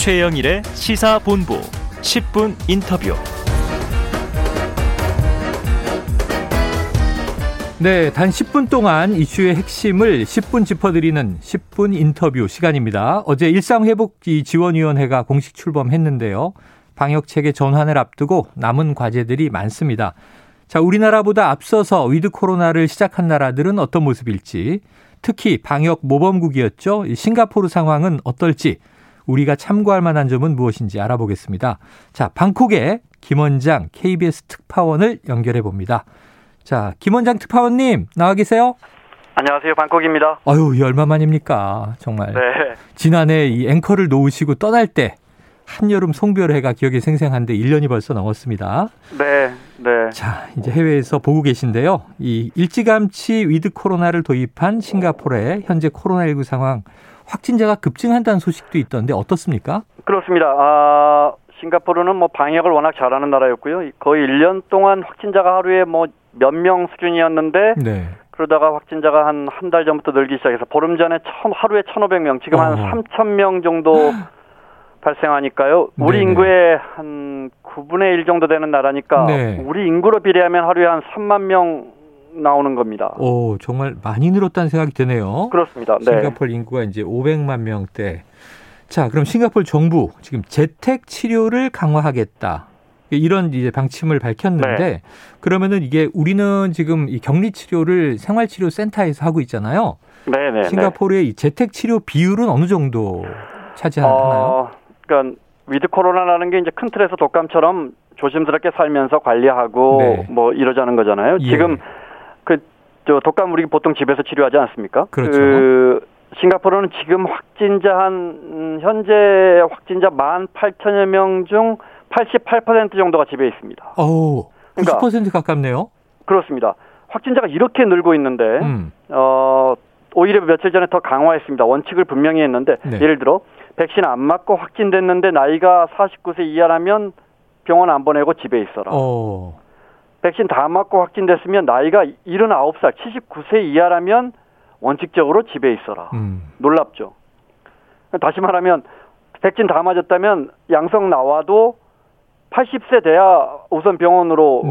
최영일의 시사본부 10분 인터뷰. 네, 단 10분 동안 이슈의 핵심을 10분 짚어드리는 10분 인터뷰 시간입니다. 어제 일상회복기 지원위원회가 공식 출범했는데요. 방역체계 전환을 앞두고 남은 과제들이 많습니다. 자, 우리나라보다 앞서서 위드 코로나를 시작한 나라들은 어떤 모습일지, 특히 방역 모범국이었죠. 싱가포르 상황은 어떨지, 우리가 참고할 만한 점은 무엇인지 알아보겠습니다. 자, 방콕에 김원장 KBS 특파원을 연결해 봅니다. 자, 김원장 특파원님 나와 계세요? 안녕하세요. 방콕입니다. 아유, 얼마 만입니까? 정말. 네. 지난해 이 앵커를 놓으시고 떠날 때 한여름 송별회가 기억에 생생한데 1년이 벌써 넘었습니다. 네. 네. 자, 이제 해외에서 보고 계신데요. 이 일찌감치 위드 코로나를 도입한 싱가포르의 현재 코로나19 상황 확진자가 급증한다는 소식도 있던데 어떻습니까? 그렇습니다. 아, 싱가포르는 뭐 방역을 워낙 잘하는 나라였고요. 거의 1년 동안 확진자가 하루에 뭐 몇 명 수준이었는데 네. 그러다가 확진자가 한 한 달 전부터 늘기 시작해서 보름 전에 천, 하루에 1,500명, 지금 한 어허. 3,000명 정도 발생하니까요. 우리 네네. 인구의 한 9분의 1 정도 되는 나라니까 네. 우리 인구로 비례하면 하루에 한 3만 명 나오는 겁니다. 오, 정말 많이 늘었다는 생각이 드네요. 그렇습니다. 네. 싱가포르 인구가 이제 500만 명대. 자, 그럼 싱가포르 정부 지금 재택 치료를 강화하겠다. 이런 이제 방침을 밝혔는데 네. 그러면은 이게 우리는 지금 이 격리 치료를 생활 치료 센터에서 하고 있잖아요. 네, 네, 네. 싱가포르의 이 재택 치료 비율은 어느 정도 차지하나요? 어, 그러니까 with 코로나라는 게 이제 큰 틀에서 독감처럼 조심스럽게 살면서 관리하고 네. 뭐 이러자는 거잖아요. 예. 지금 그 저 독감 우리 보통 집에서 치료하지 않습니까? 그렇죠. 그 싱가포르는 지금 확진자 한 음, 현재 확진자 18,000여 명 중 88% 정도가 집에 있습니다. 그러니까 90% 가깝네요. 그렇습니다. 확진자가 이렇게 늘고 있는데 음. 어, 오히려 며칠 전에 더 강화했습니다. 원칙을 분명히 했는데 네. 예를 들어 백신 안 맞고 확진됐는데 나이가 49세 이하라면 병원 안 보내고 집에 있어라. 어. 백신 다 맞고 확진됐으면 나이가 79살, 79세 이하라면 원칙적으로 집에 있어라. 음. 놀랍죠. 다시 말하면 백신 다 맞았다면 양성 나와도 80세 돼야 우선 병원으로.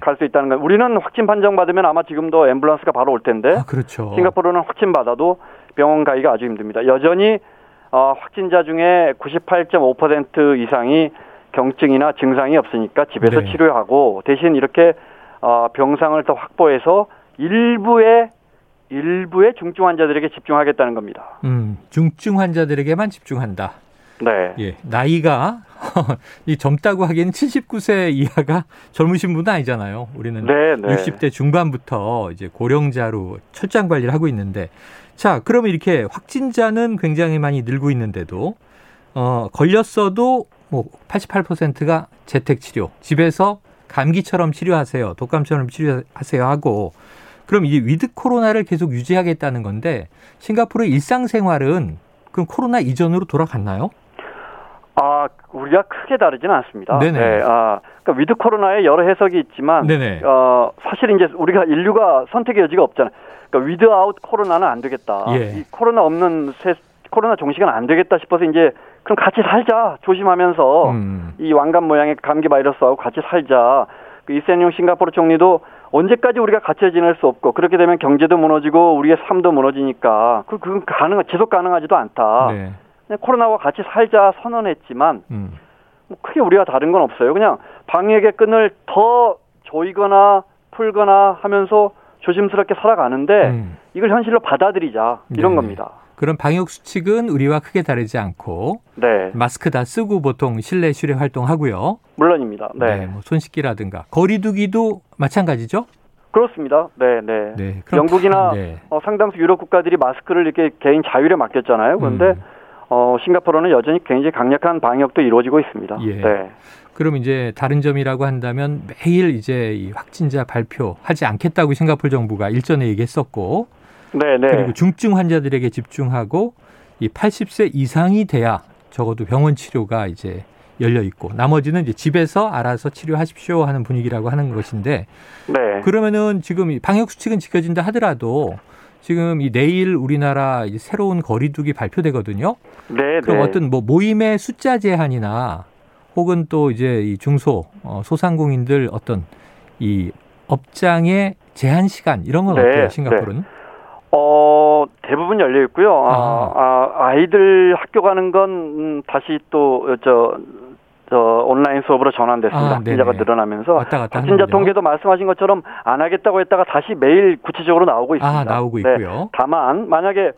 갈 수 있다는 거예요. 우리는 확진 판정 받으면 아마 지금도 앰뷸런스가 바로 올 텐데 아, 그렇죠. 싱가포르는 확진 받아도 병원 가기가 아주 힘듭니다. 여전히 어, 확진자 중에 98.5% 이상이 경증이나 증상이 없으니까 집에서 네. 치료하고 대신 이렇게 어, 병상을 더 확보해서 일부의 일부의 중증 환자들에게 집중하겠다는 겁니다. 음, 중증 환자들에게만 집중한다. 네. 예, 나이가 이 젊다고 하기에는 79세 이하가 젊으신 분은 아니잖아요. 우리는 네, 네. 60대 중반부터 이제 고령자로 철장 관리를 하고 있는데 자, 그러면 이렇게 확진자는 굉장히 많이 늘고 있는데도 어, 걸렸어도 뭐 88%가 재택 치료, 집에서 감기처럼 치료하세요. 독감처럼 치료하세요 하고 그럼 이제 with 코로나를 계속 유지하겠다는 건데 싱가포르 일상생활은 그럼 코로나 이전으로 돌아갔나요? 아, 우리가 크게 다르지는 않습니다. 네네. 네, 아, 그러니까 with 코로나에 여러 해석이 있지만, 네네. 어, 사실 이제 우리가 인류가 선택의 여지가 없잖아요. 그러니까 without 코로나는 안 되겠다. 예. 이 코로나 없는 세, 코로나 종식은 안 되겠다 싶어서 이제 그럼 같이 살자 조심하면서 음. 이 왕관 모양의 감기 바이러스하고 같이 살자. 그 리센룽 싱가포르 총리도 언제까지 우리가 같이 지낼 수 없고 그렇게 되면 경제도 무너지고 우리의 삶도 무너지니까 그 그건 가능 지속 가능하지도 않다. 네. 그냥 코로나와 같이 살자 선언했지만 음. 뭐 크게 우리가 다른 건 없어요. 그냥 방역의 끈을 더 조이거나 풀거나 하면서 조심스럽게 살아가는데 음. 이걸 현실로 받아들이자 이런 네네. 겁니다. 그런 방역 수칙은 우리와 크게 다르지 않고 네, 마스크 다 쓰고 보통 실내 실외 활동하고요. 물론입니다. 네, 뭐 손씻기라든가 거리두기도 마찬가지죠. 그렇습니다. 네, 네. 네. 영국이나 다- 네. 어, 상당수 유럽 국가들이 마스크를 이렇게 개인 자율에 맡겼잖아요. 그런데 음. 어, 싱가포르는 여전히 굉장히 강력한 방역도 이루어지고 있습니다. 예. 네. 그럼 이제 다른 점이라고 한다면 매일 이제 이 확진자 발표하지 않겠다고 싱가포르 정부가 일전에 얘기했었고 네, 네. 그리고 중증 환자들에게 집중하고 이 80세 이상이 돼야 적어도 병원 치료가 이제 열려 있고 나머지는 이제 집에서 알아서 치료하십시오 하는 분위기라고 하는 것인데 네. 그러면은 지금 이 방역 수칙은 지켜진다 하더라도 지금 이 내일 우리나라 새로운 거리두기 발표되거든요. 네, 그럼 네. 어떤 뭐 모임의 숫자 제한이나 혹은 또 이제 이 중소 어, 소상공인들 어떤 이 업장의 제한 시간 이런 건 네, 어때요? 싱가포르는? 어, 대부분 열려 있고요. 아, 아. 아, 이들 학교 가는 건 음, 다시 또 저 저 온라인 수업으로 전환됐습니다. 아, 확진자가 네네. 늘어나면서 왔다 갔다 확진자. 통계도 말씀하신 것처럼 안 하겠다고 했다가 다시 매일 구체적으로 나오고 있습니다. 아 나오고 네. 있고요. 다만 만약에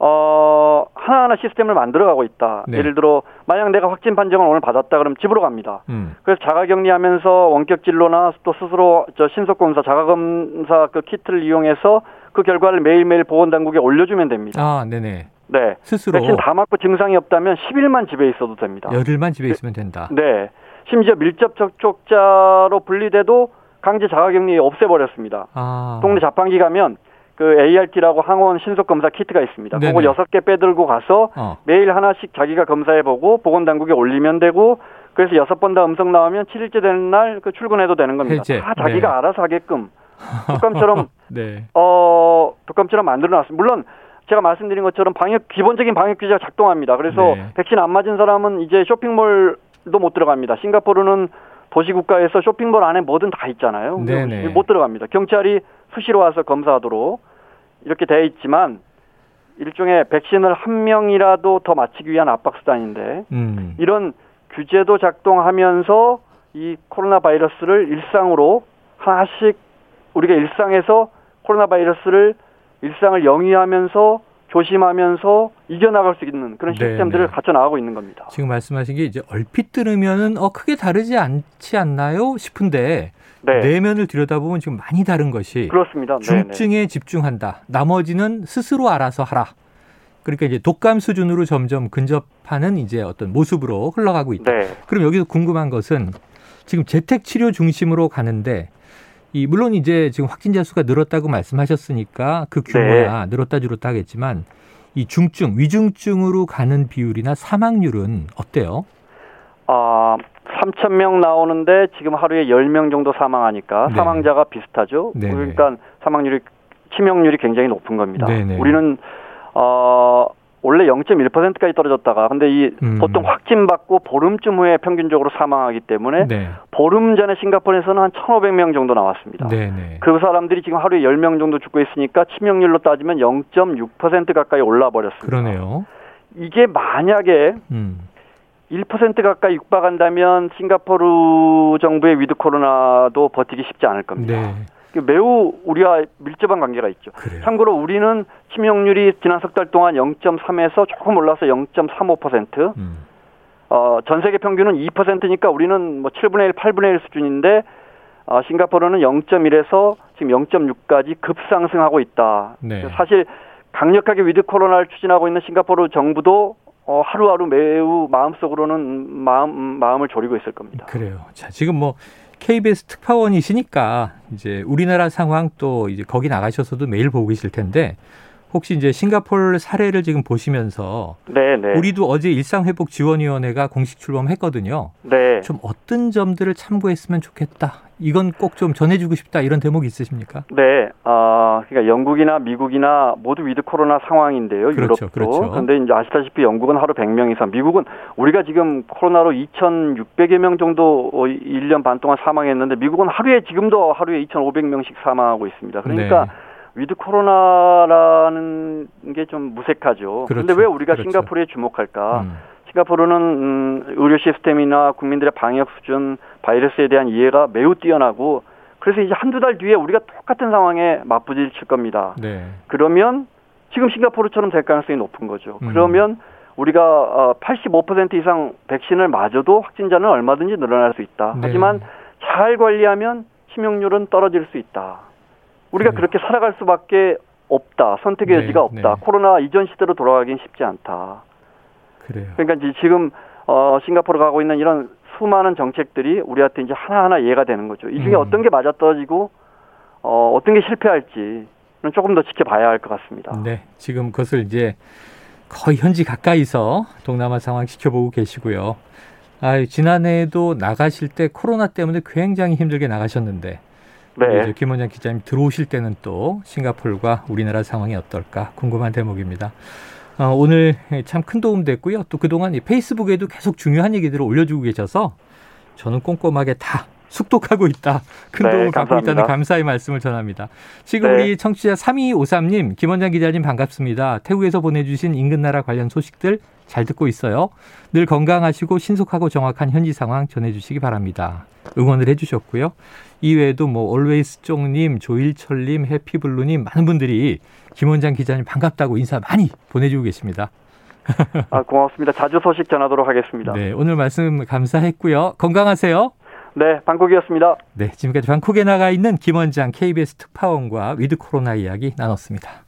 어 하나하나 시스템을 만들어가고 있다. 네. 예를 들어 만약 내가 확진 판정을 오늘 받았다 그러면 집으로 갑니다. 음. 그래서 자가 격리하면서 원격 진료나 또 스스로 저 신속 검사, 자가 검사 그 키트를 이용해서 그 결과를 매일매일 보건당국에 올려주면 됩니다. 아 네네. 네. 스스로 백신 다 맞고 증상이 없다면 10일만 집에 있어도 됩니다. 열흘만 집에 있으면 된다. 네. 심지어 밀접 접촉자로 분리돼도 강제 자가격리 없애버렸습니다. 아 동네 자판기 가면 그 ART라고 항원 신속 검사 키트가 있습니다. 네네. 그거 여섯 개 빼들고 가서 어. 매일 하나씩 자기가 검사해보고 보건당국에 올리면 되고 그래서 여섯 번 다 음성 나오면 7일째 되는 날 그 출근해도 되는 겁니다. 해제. 다 자기가 네. 알아서 하게끔 독감처럼 네. 어 독감처럼 만들어놨습니다. 물론 제가 말씀드린 것처럼 방역 기본적인 방역 규제가 작동합니다. 그래서 네. 백신 안 맞은 사람은 이제 쇼핑몰도 못 들어갑니다. 싱가포르는 도시 국가에서 쇼핑몰 안에 뭐든 다 있잖아요. 네네. 못 들어갑니다. 경찰이 수시로 와서 검사하도록 이렇게 돼 있지만 일종의 백신을 한 명이라도 더 맞히기 위한 압박 수단인데 음. 이런 규제도 작동하면서 이 코로나 바이러스를 일상으로 하나씩 우리가 일상에서 코로나 바이러스를 일상을 영위하면서 조심하면서 이겨나갈 수 있는 그런 네, 시스템들을 네. 갖춰 나가고 있는 겁니다. 지금 말씀하신 게 이제 얼핏 들으면은 어 크게 다르지 않지 않나요 싶은데 네, 내면을 들여다보면 지금 많이 다른 것이 그렇습니다. 네, 네. 중증에 집중한다. 나머지는 스스로 알아서 하라. 그러니까 이제 독감 수준으로 점점 근접하는 이제 어떤 모습으로 흘러가고 있다. 네, 그럼 여기서 궁금한 것은 지금 재택 치료 중심으로 가는데 이 물론 이제 지금 확진자 수가 늘었다고 말씀하셨으니까 그 규모야 늘었다 줄었다 하겠지만 이 중증 위중증으로 가는 비율이나 사망률은 어때요? 아 3천 명 나오는데 지금 하루에 10명 정도 사망하니까 네. 사망자가 비슷하죠. 네네. 그러니까 사망률이 치명률이 굉장히 높은 겁니다. 네네. 우리는 어 원래 0.1%까지 떨어졌다가 근데 이 음. 보통 확진 받고 보름쯤 후에 평균적으로 사망하기 때문에 네. 보름 전에 싱가포르에서는 한 1,500명 정도 나왔습니다. 네네. 그 사람들이 지금 하루에 10명 정도 죽고 있으니까 치명률로 따지면 0.6% 가까이 올라 버렸습니다. 그러네요. 이게 만약에 음. 1% 가까이 육박한다면 싱가포르 정부의 with 코로나도 버티기 쉽지 않을 겁니다. 네. 매우 우리와 밀접한 관계가 있죠. 그래요. 참고로 우리는 치명률이 지난 석 달 동안 0.3에서 조금 올라서 0.35%, 음. 어, 전 세계 평균은 2%니까 우리는 뭐 7분의 1, 8분의 1 수준인데 어, 싱가포르는 0.1에서 지금 0.6까지 급상승하고 있다. 네. 사실 강력하게 with 코로나를 추진하고 있는 싱가포르 정부도 어, 하루하루 매우 마음속으로는 마음 마음을 졸이고 있을 겁니다. 그래요. 자, 지금 뭐 KBS 특파원이시니까 이제 우리나라 상황 또 이제 거기 나가셔서도 매일 보고 계실 텐데 혹시 이제 싱가포르 사례를 지금 보시면서 네, 네. 우리도 어제 일상회복 지원위원회가 공식 출범했거든요. 네. 좀 어떤 점들을 참고했으면 좋겠다. 이건 꼭 좀 전해주고 싶다. 이런 대목이 있으십니까? 네, 어, 그러니까 영국이나 미국이나 모두 with 코로나 상황인데요. 그렇죠, 유럽도. 그렇죠. 근데 이제 아시다시피 영국은 하루 100명 이상, 미국은 우리가 지금 코로나로 2,600여 명 정도 어, 1년 반 동안 사망했는데 미국은 하루에 지금도 하루에 2,500명씩 사망하고 있습니다. 그러니까 네. with 코로나라는 게 좀 무색하죠. 그런데 그렇죠, 왜 우리가 그렇죠. 싱가포르에 주목할까? 음, 싱가포르는 음, 의료 시스템이나 국민들의 방역 수준, 바이러스에 대한 이해가 매우 뛰어나고 그래서 이제 한두 달 뒤에 우리가 똑같은 상황에 맞부딪힐 겁니다. 네. 그러면 지금 싱가포르처럼 될 가능성이 높은 거죠. 음. 그러면 우리가 어, 85% 이상 백신을 맞아도 확진자는 얼마든지 늘어날 수 있다. 네. 하지만 잘 관리하면 치명률은 떨어질 수 있다. 우리가 그래요. 그렇게 살아갈 수밖에 없다. 선택의 네, 여지가 없다. 네. 코로나 이전 시대로 돌아가긴 쉽지 않다. 그래요. 그러니까 이제 지금 어 싱가포르 가고 있는 이런 수많은 정책들이 우리한테 이제 하나하나 이해가 되는 거죠. 이 중에 음. 어떤 게 맞아떨어지고 어 어떤 게 실패할지는 조금 더 지켜봐야 할 것 같습니다. 네. 지금 그것을 이제 거의 현지 가까이서 동남아 상황 지켜보고 계시고요. 아, 지난해에도 나가실 때 코로나 때문에 굉장히 힘들게 나가셨는데 네. 김 원장 기자님 들어오실 때는 또 싱가폴과 우리나라 상황이 어떨까 궁금한 대목입니다. 어, 오늘 참 큰 도움 됐고요. 또 그동안 이 페이스북에도 계속 중요한 얘기들을 올려주고 계셔서 저는 꼼꼼하게 다 숙독하고 있다. 큰 네, 도움을 받고 감사합니다. 있다는 감사의 말씀을 전합니다. 지금 네. 우리 청취자 3253님, 김원장 기자님 반갑습니다. 태국에서 보내주신 인근 나라 관련 소식들 잘 듣고 있어요. 늘 건강하시고 신속하고 정확한 현지 상황 전해주시기 바랍니다. 응원을 해주셨고요. 이외에도 뭐 올웨이스 쪽님, 조일철님, 해피블루님 많은 분들이 김원장 기자님 반갑다고 인사 많이 보내주고 계십니다. 아, 고맙습니다. 자주 소식 전하도록 하겠습니다. 네, 네, 오늘 말씀 감사했고요. 건강하세요. 방콕이었습니다. 네, 지금까지 방콕에 나가 있는 김원장 KBS 특파원과 with 코로나 이야기 나눴습니다.